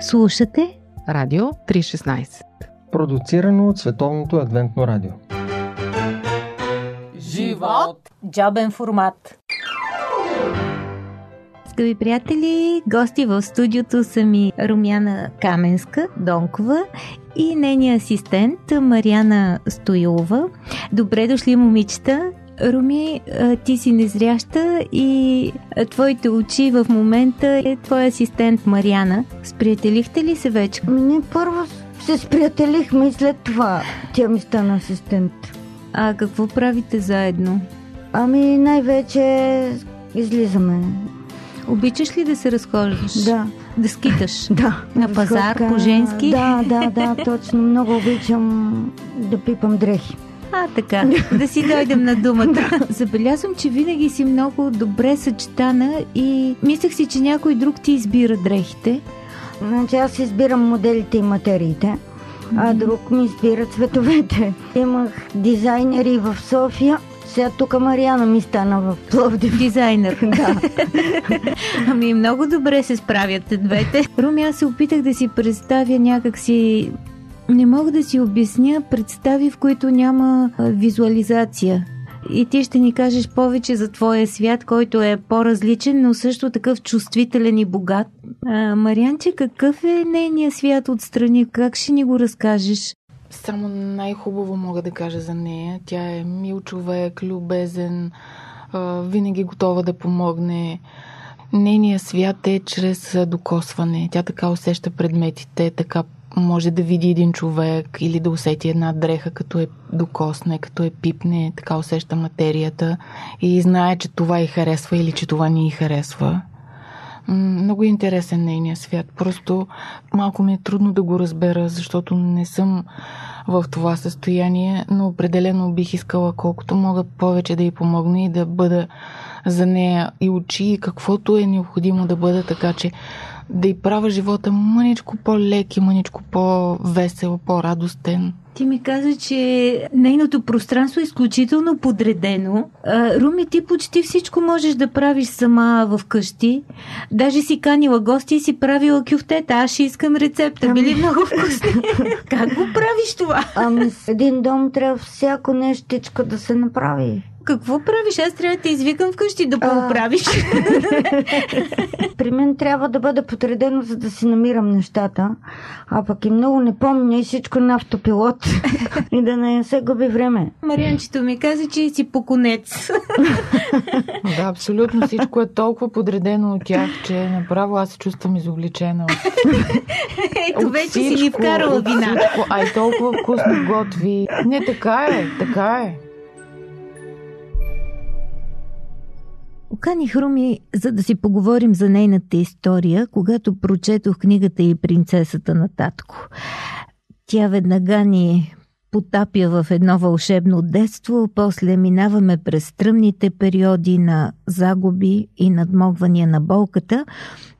Слушате Радио 316 Продуцирано от Световното адвентно радио Живот! Джобен формат Скъпи приятели, гости в студиото са ми Румяна Каменска, Донкова и нейния асистент Мариана Стоилова. Добре дошли, момичета! Руми, ти си незряща и твоите очи в момента е твой асистент Мариана. Сприятелихте ли се вече? Не, първо се сприятелихме и след това тя ми стана асистент. А какво правите заедно? Ами най-вече излизаме. Обичаш ли да се разхождаш? Да. Да скиташ? Да. На пазар, по-женски? Да, да, да, точно. Много обичам да пипам дрехи. А, така. Да си дойдем на думата. Забелязвам, че винаги си много добре съчетана и мислех си, че някой друг ти избира дрехите. Значи аз избирам моделите и материите, а друг ми избира цветовете. Имах дизайнери в София, сега тук Мариана ми стана в Пловдив. Дизайнер. Да. Ами много добре се справяте двете. Руми, аз се опитах да си представя някакси... Не мога да си обясня представи, в които няма визуализация. И ти ще ни кажеш повече за твоя свят, който е по-различен, но също такъв чувствителен и богат. А, Марианче, какъв е нейният свят отстрани? Как ще ни го разкажеш? Само най-хубаво мога да кажа за нея. Тя е мил човек, любезен, винаги готова да помогне. Нейният свят е чрез докосване. Тя така усеща предметите, така може да види един човек или да усети една дреха, като е докосне, като е пипне, така усеща материята и знае, че това й харесва или че това ни й харесва. Много е интересен нейният свят. Просто малко ми е трудно да го разбера, защото не съм в това състояние, но определено бих искала колкото мога повече да й помогна и да бъда за нея и очи и каквото е необходимо да бъда, така че да й правя живота мъничко по-лек и мъничко по-весел, по-радостен. Ти ми каза, че нейното пространство е изключително подредено. Руми, ти почти всичко можеш да правиш сама в къщи. Даже си канила гости и си правила кюфтета. Аз ще искам рецепта. Били много вкусни. как го правиш това? Ами с един дом трябва всяко нещичко да се направи. Какво правиш? Аз трябва да те извикам вкъщи да поправиш. При мен трябва да бъде подредено, за да си намирам нещата. А пък и много не помня и всичко на автопилот. и да не се губи време. Марианчето ми каза, че си поконец. Да, абсолютно всичко е толкова подредено от тях, че направо аз се чувствам изобличена. Ето, От вече си ни всичко, вкарала вина. всичко. А и толкова вкусно готви. Не, така е, така е. Оканих Руми, за да си поговорим за нейната история, когато прочетох книгата и принцесата на татко. Тя веднага ни потапя в едно вълшебно детство, после минаваме през стръмните периоди на загуби и надмогвания на болката,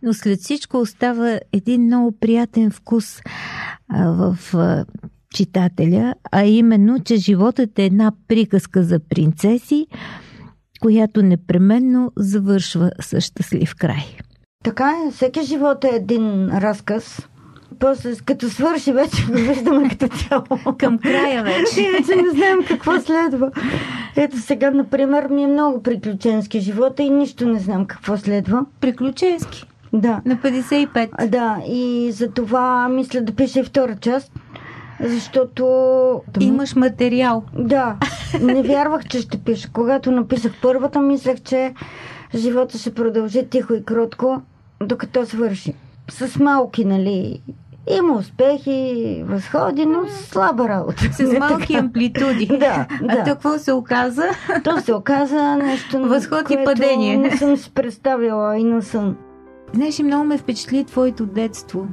но след всичко остава един много приятен вкус а, в а, читателя, а именно, че животът е една приказка за принцеси, която непременно завършва с щастлив край. Така е, всеки живот е един разказ. После, като свърши, вече го виждаме като цяло. Към края вече. И вече не знаем какво следва. Ето сега, например, ми е много приключенски живота и нищо не знам какво следва. Приключенски. Да. На 55. А, Да, и за това мисля да пиша и втора част, защото... Имаш материал. Да, не вярвах, че ще пиша. Когато написах първата, мислех, че живота ще продължи тихо и кротко, докато свърши. С малки, нали, има успехи, възходи, но слаба работа. С малки амплитуди. Да, А да. то какво се оказа? То се оказа нещо, Възход и падение. не съм си представила и на сън. Знаеш, много ме впечатли твоето детство.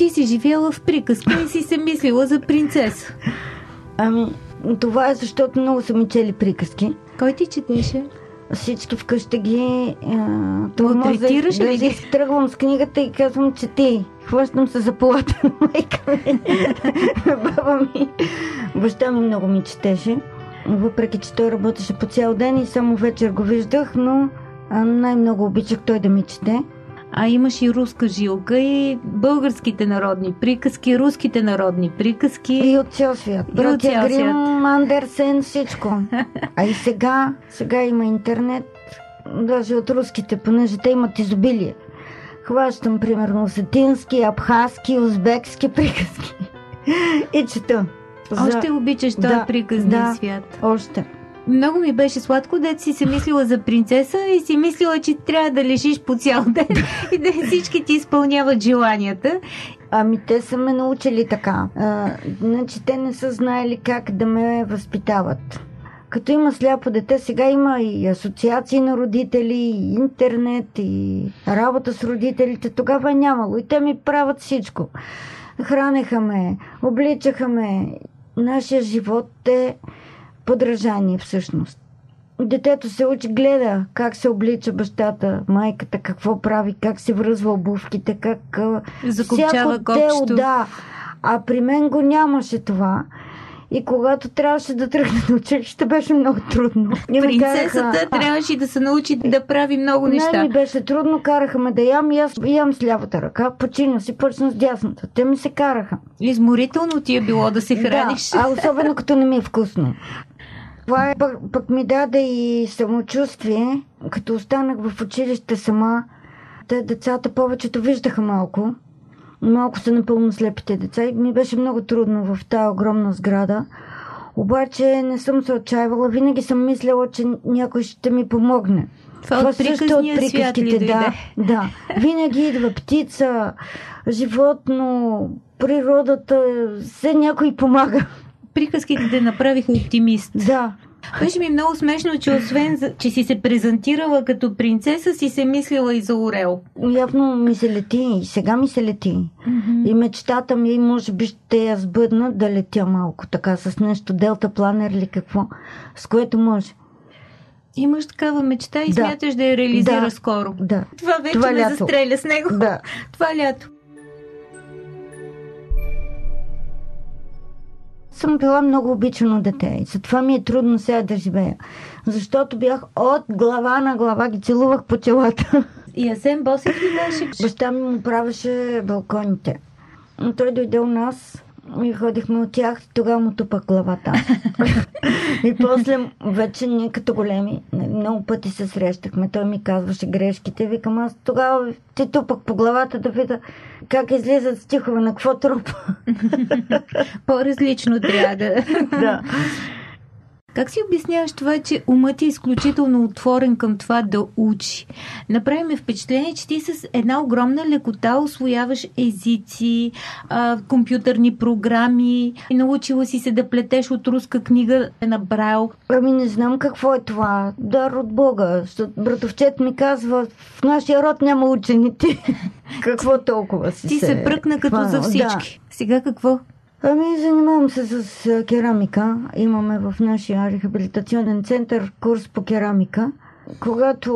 Ти си живяла в приказка и си се мислила за принцеса. Ами, това е защото много са ми чели приказки. Кой ти четеше? Всички вкъщи ги... Малтретираш ли ги? тръгвам с книгата и казвам, че ти. Хващам се за полата на майка ми. Баба ми. Баща ми много ми четеше. Въпреки, че той работеше по цял ден и само вечер го виждах, но най-много обичах той да ми чете. А имаш и руска жилка и българските народни приказки, руските народни приказки. И от цял свят. Братя Грим. Андерсен, всичко. А и сега, сега има интернет, даже от руските, понеже те имат изобилие. Хващам, примерно, осетински, абхазски, узбекски приказки. И чета. За- Още обичаш този Да, приказния да. свят. Още. Много ми беше сладко, дето си се мислила за принцеса и си мислила, че трябва да лежиш по цял ден и да всички ти изпълняват желанията. Ами те са ме научили така. А, значи те не са знаели как да ме възпитават. Като има сляпо дете, сега има и асоциации на родители, и интернет, и работа с родителите. Тогава е нямало. И те ми правят всичко. Хранеха ме, обличаха ме. Нашия живот е подражание всъщност. Детето се учи, гледа как се облича бащата, майката, какво прави, как се връзва обувките, как а, Закопчава всяко копчето. да. А при мен го нямаше това. И когато трябваше да тръгна на училище, беше много трудно. И Принцесата караха- трябваше да се научи да прави много неща. ми беше трудно, караха ме да ям и аз ям с лявата ръка, почина си, почна с дясната. Те ми се караха. Изморително ти е било да се храниш. Да, а особено като не ми е вкусно. Това е, пък, пък ми даде и самочувствие, като останах в училище сама. Те децата повечето виждаха малко. Малко са напълно слепите деца и ми беше много трудно в тази огромна сграда. Обаче не съм се отчаивала. Винаги съм мисляла, че някой ще ми помогне. Това от приказния свят ли дойде? да, да. Винаги идва птица, животно, природата, все някой помага. Приказките те направиха оптимист. Да, Беше ми много смешно, че освен, че си се презентирала като принцеса, си се мислила и за Орел. явно ми се лети и сега ми се лети. И мечтата ми, може би ще я сбъдна да летя малко така с нещо, делта планер или какво, с което може. Имаш такава мечта и Да. смяташ да я реализира Да. скоро. Да. Това вече Това ме лято. застреля с него. Да. Това лято. Съм била много обичано дете и затова ми е трудно сега да живея. Защото бях от глава на глава, ги целувах по челата. И Асен Босев ли беше? Баща ми му правеше балконите. Но Той дойде у нас и ходихме от тях, тогава му тупах главата. и после вече ние като големи, много пъти се срещахме. Той ми казваше грешките. Викам аз тогава ти тупах по главата да видя как излизат стихове, на какво трупа. По-различно трябва да... да. Как си обясняваш това, че умът е изключително отворен към това да учи? Направи ми впечатление, че ти с една огромна лекота освояваш езици, а, компютърни програми, и научила си се да плетеш от руска книга на Брайл. Ами не знам какво е това. Дар от Бога. Братовчет ми казва, в нашия род няма учените. какво толкова си Ти се пръкна като хванал? за Да. всички. Сега какво? Ами, занимавам се с керамика. Имаме в нашия рехабилитационен център курс по керамика. Когато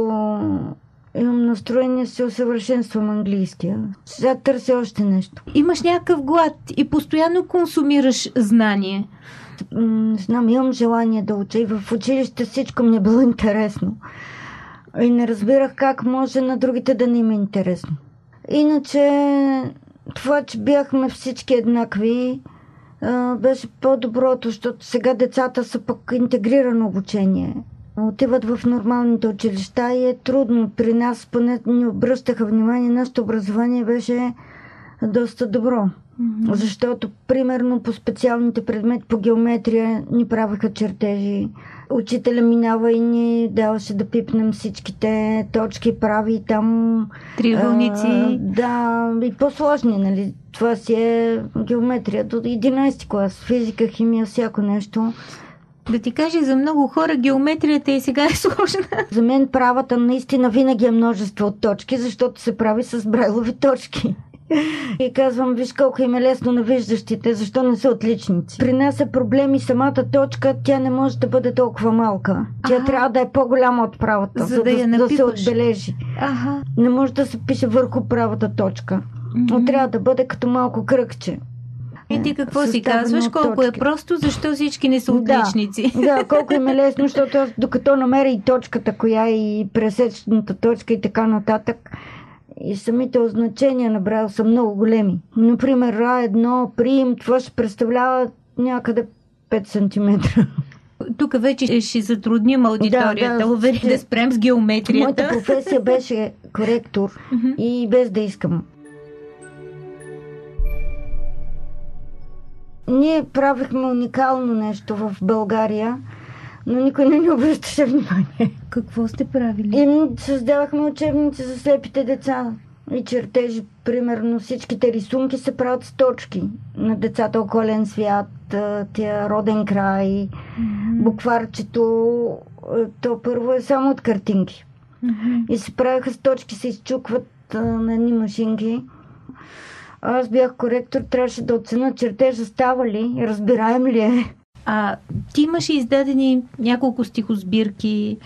имам настроение, се усъвършенствам английския. Сега търся още нещо. Имаш някакъв глад и постоянно консумираш знание. М, знам, имам желание да уча и в училище всичко ми е било интересно. И не разбирах как може на другите да не им е интересно. Иначе, това, че бяхме всички еднакви, беше по-доброто, защото сега децата са пък интегрирано обучение. Отиват в нормалните училища и е трудно. При нас поне ни обръщаха внимание, нашето образование беше доста добро. Защото, примерно, по специалните предмети по геометрия ни правиха чертежи. Учителя минава и ни даваше да пипнем всичките точки, прави там... Триъгълници. а, да, и по-сложни, нали? Това си е геометрия до 11 клас. Физика, химия, всяко нещо. Да ти кажа, за много хора геометрията и сега е сложна. За мен правата наистина винаги е множество от точки, защото се прави с брайлови точки. И казвам, виж колко им е лесно на виждащите, защо не са отличници. При нас е проблем и самата точка, тя не може да бъде толкова малка. Тя Ага. трябва да е по-голяма от правата, За да я да, да се отбележи. Ага. Не може да се пише върху правата точка. Но трябва да бъде като малко кръгче. И ти какво си казваш? Колко е точки. просто, защо всички не са Да. отличници? Да, колко им е лесно, защото аз докато намеря и точката, коя е и пресечната точка и така нататък, И самите означения на Брайл са много големи. Например, А1, прием, това ще представлява някъде 5 см. Тук вече ще затрудним аудиторията. Да, да, Увери да спрем с геометрията. Моята професия беше коректор и без да искам. Ние правихме уникално нещо в България, но никой не ни обръщаше внимание. Какво сте правили? И създавахме учебници за слепите деца и чертежи. Примерно всичките рисунки се правят с точки на децата околен свят, тия роден край, mm-hmm. букварчето. То първо е само от картинки. Mm-hmm. И се правяха с точки, се изчукват на едни машинки. Аз бях коректор, трябваше да оценя чертежа става ли, разбираем ли е. А ти имаш издадени няколко стихосбирки,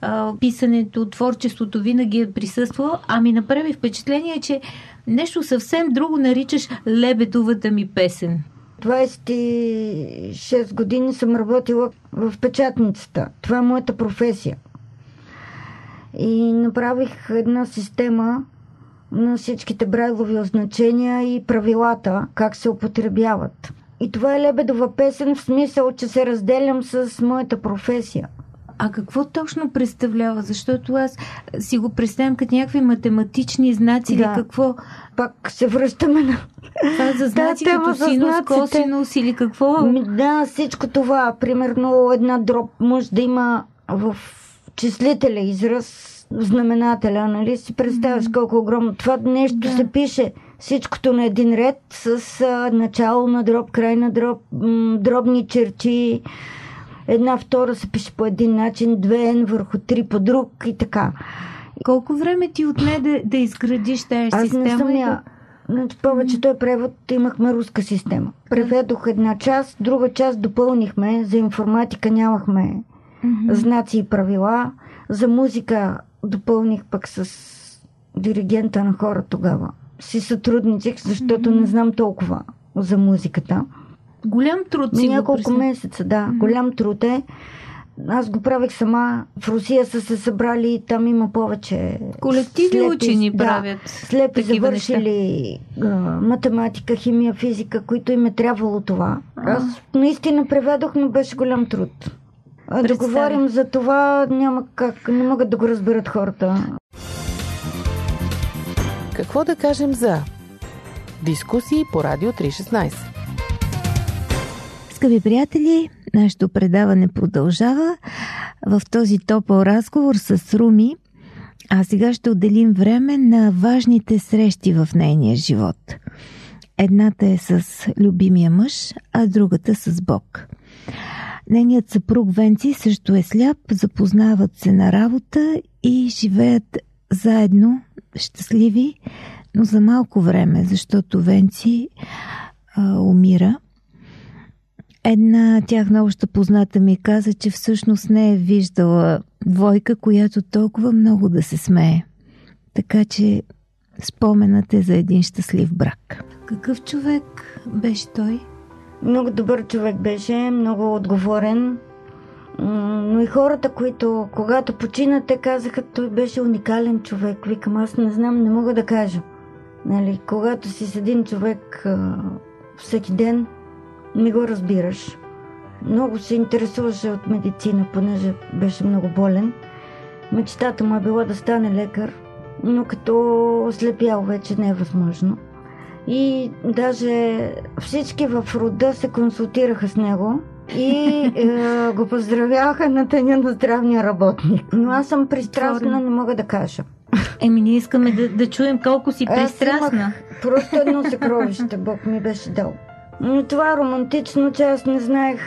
а, писането, творчеството винаги е присъствало, а ми направи впечатление, че нещо съвсем друго наричаш лебедовата ми песен. 26 години съм работила в печатницата. Това е моята професия. И направих една система на всичките брайлови означения и правилата, как се употребяват. И това е лебедова песен в смисъл, че се разделям с моята професия. А какво точно представлява? Защото аз си го представям като някакви математични знаци да. или какво. Пак се връщаме на... Това за знаци да, като синус, косинус или какво? Да, всичко това. Примерно една дроп може да има в числителя израз знаменателя, нали? Си представяш mm-hmm. колко огромно. Това нещо да. се пише всичкото на един ред с а, начало на дроб, край на дроб, м- дробни черти. Една втора се пише по един начин, две N върху три по друг и така. Колко време ти отне да, да изградиш тази Аз система? Аз не съм я. Значи, повечето е превод, имахме руска система. Преведох една част, друга част допълнихме. За информатика нямахме mm-hmm. знаци и правила. За музика допълних пък с диригента на хора тогава. Си сътрудничих, защото mm-hmm. не знам толкова за музиката. Голям труд си Няколко го месеца, да. Mm-hmm. Голям труд е. Аз го правих сама. В Русия са се събрали, там има повече. Колективи слепи, учени да, правят. Слепи завършили а, математика, химия, физика, които им е трябвало това. Аз наистина преведох, но беше голям труд. А да говорим за това няма как, не могат да го разберат хората. Какво да кажем за дискусии по Радио 316? Скъпи приятели, нашето предаване продължава в този топъл разговор с Руми. А сега ще отделим време на важните срещи в нейния живот. Едната е с любимия мъж, а другата с Бог. Нейният съпруг Венци също е сляп, запознават се на работа и живеят заедно, щастливи, но за малко време, защото Венци а, умира. Една тяхна обща позната ми каза, че всъщност не е виждала двойка, която толкова много да се смее. Така че споменът е за един щастлив брак. Какъв човек беше той? Много добър човек беше, много отговорен. Но и хората, които когато почина, те казаха, той беше уникален човек. Викам, аз не знам, не мога да кажа. Нали, когато си с един човек всеки ден, не го разбираш. Много се интересуваше от медицина, понеже беше много болен. Мечтата му е била да стане лекар, но като ослепял вече не е възможно. И даже всички в рода се консултираха с него и е, го поздравяха на деня на здравния работник. Но аз съм пристрастна, не мога да кажа. Еми, ние искаме да, да чуем колко си пристрастна. просто едно съкровище Бог ми беше дал. Но това е романтично, че аз не знаех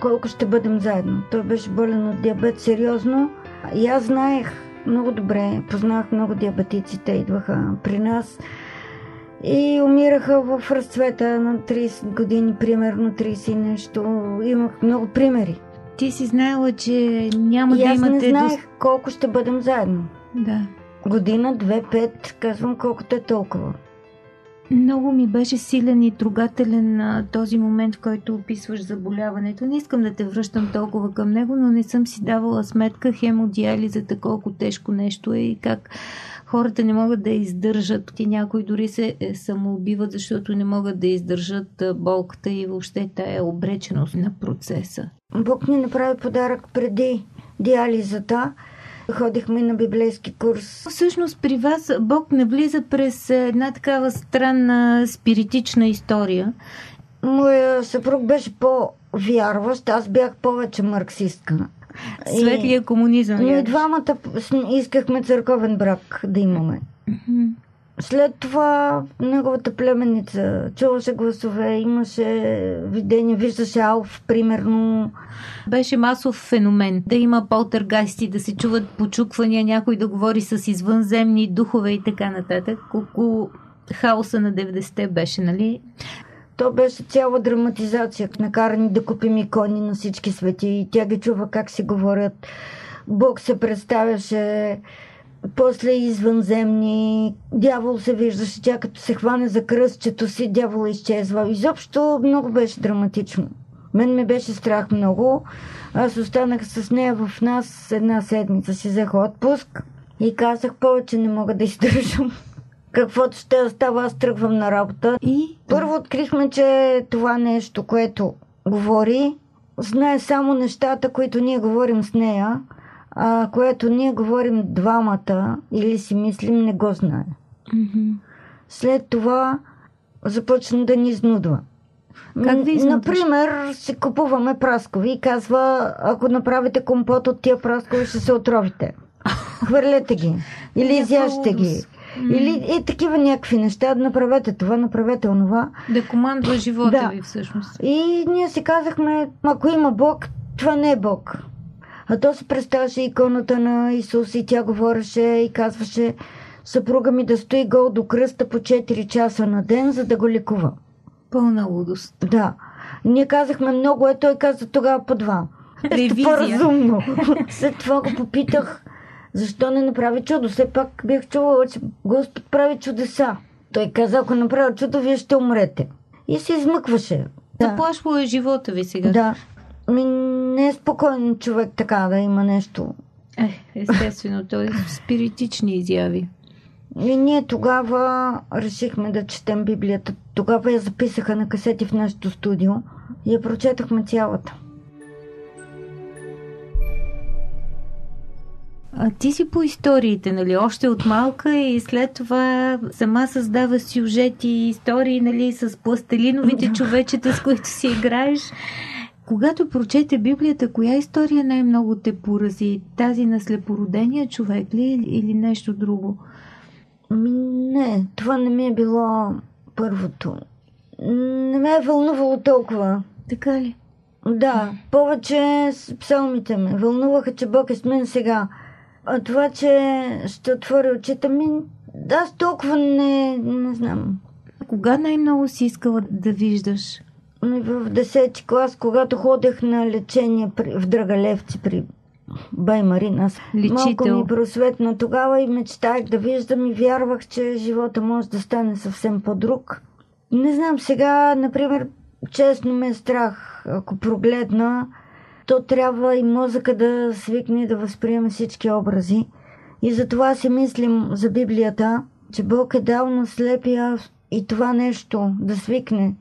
колко ще бъдем заедно. Той беше болен от диабет сериозно. И аз знаех много добре, познах много диабетици, те идваха при нас и умираха в разцвета на 30 години, примерно 30 нещо. Имах много примери. Ти си знаела, че няма и да аз имате... не знаех колко ще бъдем заедно. Да. Година, две, пет, казвам колкото е толкова. Много ми беше силен и трогателен а, този момент, в който описваш заболяването. Не искам да те връщам толкова към него, но не съм си давала сметка хемодиализата колко тежко нещо е и как хората не могат да издържат. И някои дори се е, самоубиват, защото не могат да издържат болката и въобще тая обреченост на процеса. Бог ни направи подарък преди диализата. Ходихме на библейски курс. Всъщност при вас Бог не влиза през една такава странна спиритична история. Моя съпруг беше по-вярващ, аз бях повече марксистка. Светлия комунизъм. Ние двамата искахме църковен брак да имаме. След това неговата племеница чуваше гласове, имаше видение, виждаше Алф, примерно. Беше масов феномен. Да има полтергайсти, да се чуват почуквания, някой да говори с извънземни духове и така нататък. Колко хаоса на 90-те беше, нали? То беше цяла драматизация. Накарани да купим икони на всички свети. И тя ги чува как си говорят. Бог се представяше после извънземни. Дявол се виждаше, тя като се хване за кръстчето си, дявол изчезва. Изобщо много беше драматично. Мен ме беше страх много. Аз останах с нея в нас една седмица. Си взех отпуск и казах, повече не мога да издържам. Каквото ще става, аз тръгвам на работа. И? Първо открихме, че това нещо, което говори, знае само нещата, които ние говорим с нея, а което ние говорим двамата или си мислим, не го знае. Mm-hmm. След това започна да ни изнудва. Как ви изнудваш? Например, си купуваме праскови и казва, ако направите компот от тия праскови, ще се отровите. Хвърлете ги. Или изяжте ги. Или и такива някакви неща. Направете това, направете онова. Да командва живота Да. ви всъщност. И ние си казахме, ако има Бог, това не е Бог. А то се представяше иконата на Исус и тя говореше и казваше съпруга ми да стои гол до кръста по 4 часа на ден, за да го лекува. Пълна лудост. Да. Ние казахме много, е той каза тогава по два. Ревизия. по-разумно. След това го попитах, защо не направи чудо. Все пак бях чувала, че Господ прави чудеса. Той каза, ако направя чудо, вие ще умрете. И се измъкваше. Заплашвало е живота ви сега. Да. Ми, не е спокоен човек така да има нещо. Е, естествено, той е спиритични изяви. И ние тогава решихме да четем Библията. Тогава я записаха на касети в нашето студио и я прочетахме цялата. А ти си по историите, нали? Още от малка и след това сама създава сюжети и истории, нали? С пластелиновите човечета, с които си играеш. Когато прочете Библията, коя история най-много те порази? Тази на слепородения човек ли или нещо друго? Не, това не ми е било първото. Не ме е вълнувало толкова. Така ли? Да, повече с псалмите ме. Вълнуваха, че Бог е с мен сега. А това, че ще отворя очите ми, аз толкова не, не знам. Кога най-много си искала да виждаш? Ми В 10 клас, когато ходех на лечение при, в Драгалевци при бай Марина, аз малко Лечител. ми просветна тогава и мечтаях да виждам и вярвах, че живота може да стане съвсем по-друг. Не знам, сега, например, честно ме е страх, ако прогледна, то трябва и мозъка да свикне да възприема всички образи. И затова си мислим за Библията, че Бог е дал на слепия и това нещо да свикне.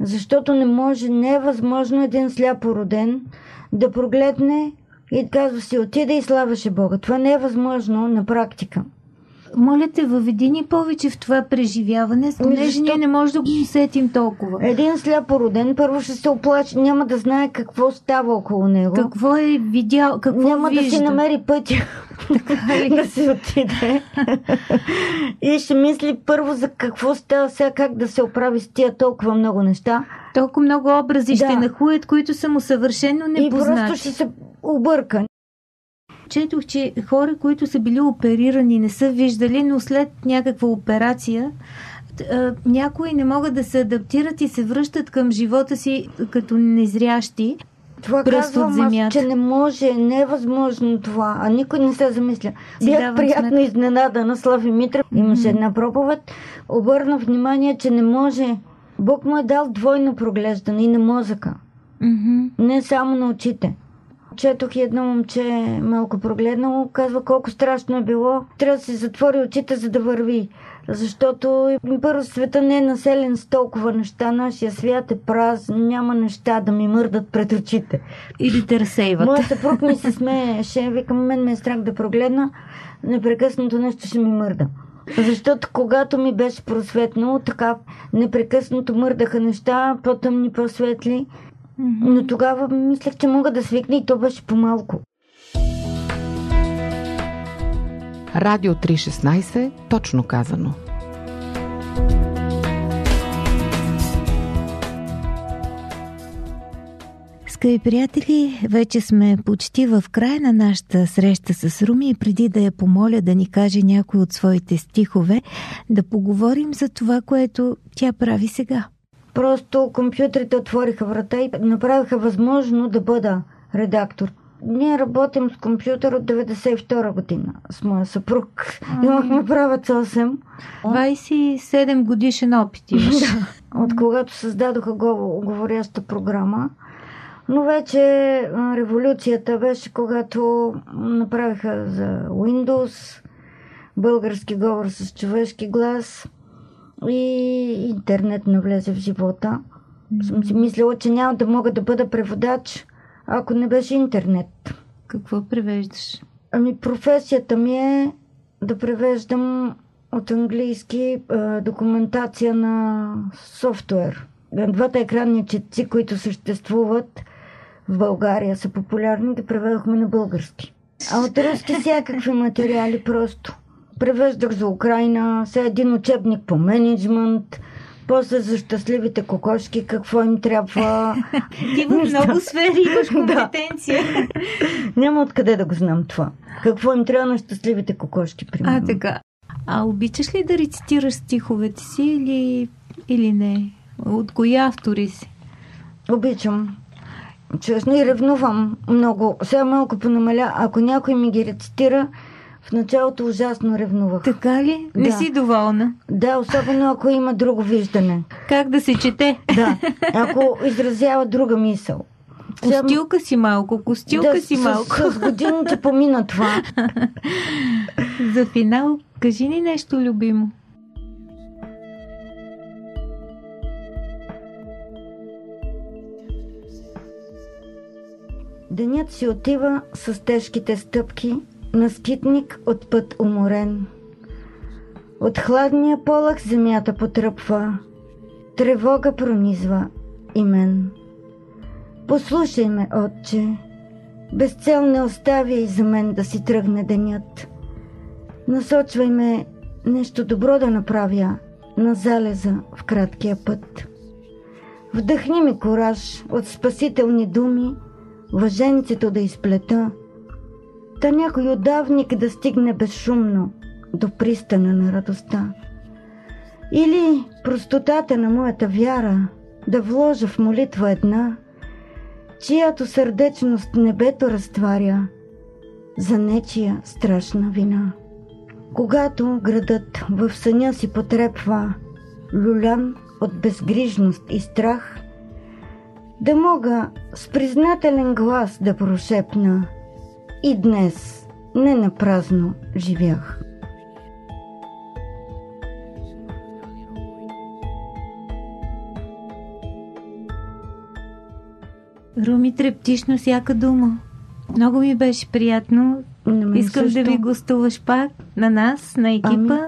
Защото не може, не е възможно един сляпо роден да прогледне и казва си отида и славаше Бога. Това не е възможно на практика. Моля те, въведи ни повече в това преживяване, понеже Ами защо? ние не можем да го усетим толкова. Един сляпо роден първо ще се оплаче, няма да знае какво става около него. Какво е видял, какво няма вижда? да си намери пътя да си отиде. и ще мисли първо за какво става сега, как да се оправи с тия толкова много неща. Толкова много образи Да. ще нахуят, които са му съвършено И просто непознати. ще се обърка. Четох, че хора, които са били оперирани, не са виждали, но след някаква операция някои не могат да се адаптират и се връщат към живота си като незрящи. Това пръст казвам от аз, земята. че не може, не е възможно това, а никой не се замисля. Бях приятно сметка. изненадана, Слави Митрев. Имаше една проповед, обърна внимание, че не може. Бог му е дал двойно проглеждане и на мозъка, не само на очите. Четох и едно момче, малко прогледнало, казва колко страшно е било. Трябва да си затвори очите, за да върви. Защото първо света не е населен с толкова неща. Нашия свят е празен, няма неща да ми мърдат пред очите. И да те разсейват. Моят съпруг ми се смееше, викам, мен ме е страх да прогледна, непрекъснато нещо ще ми мърда. Защото когато ми беше просветнало, така непрекъснато мърдаха неща, по-тъмни, по-светли. Но тогава мислех, че мога да свикна и то беше по-малко. Радио 316, точно казано. Скъпи приятели, вече сме почти в края на нашата среща с Руми и преди да я помоля да ни каже някой от своите стихове, да поговорим за това, което тя прави сега. Просто компютрите отвориха врата и направиха възможно да бъда редактор. Ние работим с компютър от 92 година с моя съпруг. Имахме правец 8. 27 годишен опит имаш. от когато създадоха го- говоряща програма. Но вече революцията беше когато направиха за Windows български говор с човешки глас и интернет навлезе в живота. Съм си мислила, че няма да мога да бъда преводач, ако не беше интернет. Какво превеждаш? Ами професията ми е да превеждам от английски а, документация на софтуер. Двата екранни четци, които съществуват в България, са популярни, ги преведохме на български. А от руски всякакви материали просто. Превеждах за Украина, сега един учебник по менеджмент, после за щастливите кокошки, какво им трябва. Ти в много сфери имаш компетенция. Няма откъде да го знам това. Какво им трябва на щастливите кокошки, примерно. А, така. А обичаш ли да рецитираш стиховете си или, или не? От кои автори си? Обичам. Честно и ревнувам много. Сега малко понамаля. Ако някой ми ги рецитира, в началото ужасно ревнувах. Така ли? Не Да. си доволна. Да, особено ако има друго виждане. Как да се чете? Да, ако изразява друга мисъл. Костилка си малко, костилка да, си малко. С, с годините помина това. За финал, кажи ни нещо любимо. Денят си отива с тежките стъпки на скитник от път уморен. От хладния полъх земята потръпва, тревога пронизва и мен. Послушай ме, отче, без цел не оставяй за мен да си тръгне денят. Насочвай ме нещо добро да направя на залеза в краткия път. Вдъхни ми кораж от спасителни думи, въженцето да изплета, та някой отдавник да стигне безшумно до пристана на радостта. Или простотата на моята вяра да вложа в молитва една, чиято сърдечност небето разтваря за нечия страшна вина. Когато градът в съня си потрепва, люлян от безгрижност и страх, да мога с признателен глас да прошепна и днес не на празно живях. Руми трептиш на всяка дума. Много ми беше приятно. Искам също. да ви гостуваш пак на нас, на екипа. Ами.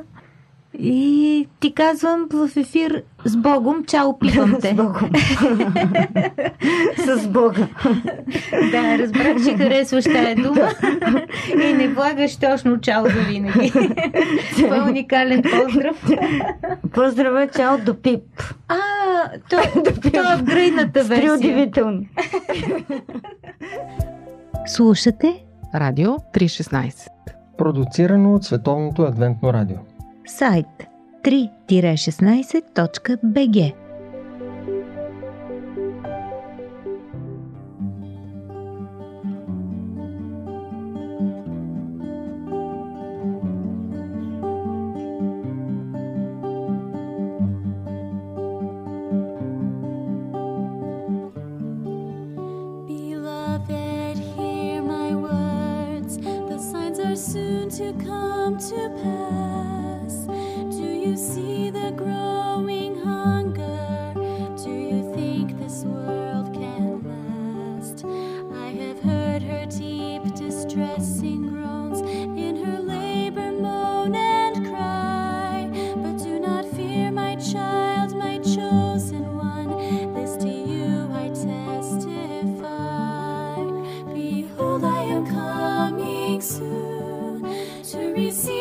И ти казвам в ефир с Богом, чао, пипам те. С Богом. С Бога. Да, разбрах, че харесваш тая дума и не влагаш точно чао за винаги. Това е уникален поздрав. Поздравя, чао до пип. А, то, то е апгрейдната версия. удивително. Слушате Радио 316. Продуцирано от Световното адвентно радио. Сайт 3-16.bg me see.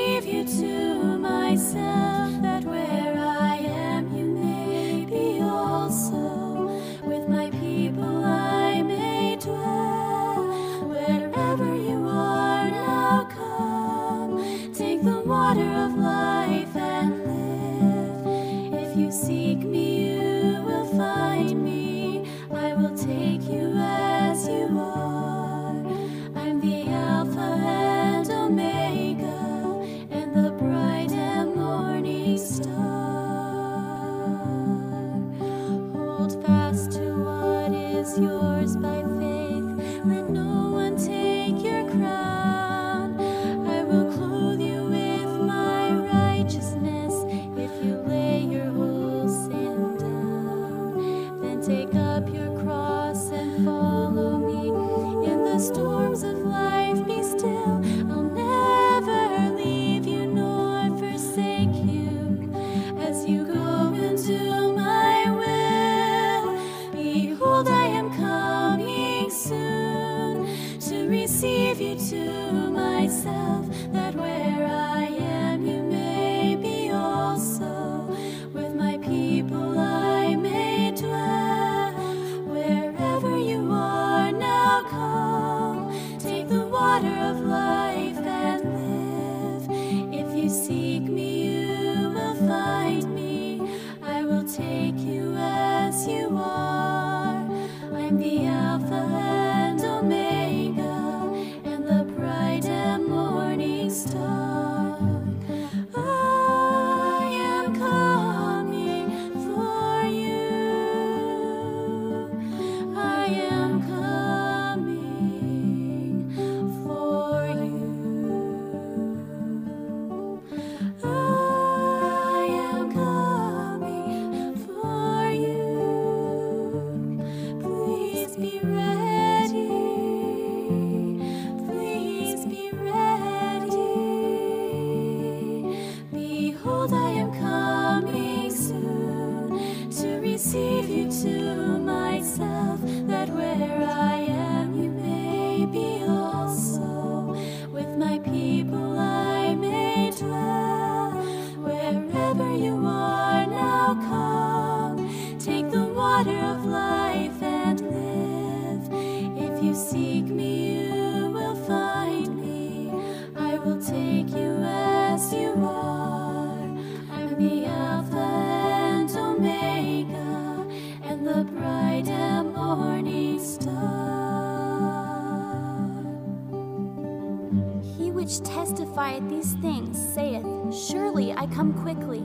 which testifieth these things, saith, Surely I come quickly.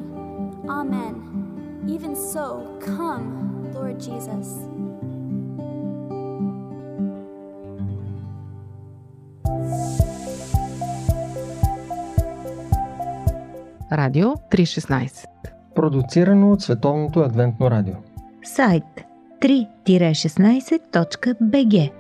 Amen. Even so, come, Lord Jesus. Радио 316 Продуцирано от Световното адвентно радио Сайт 3-16.bg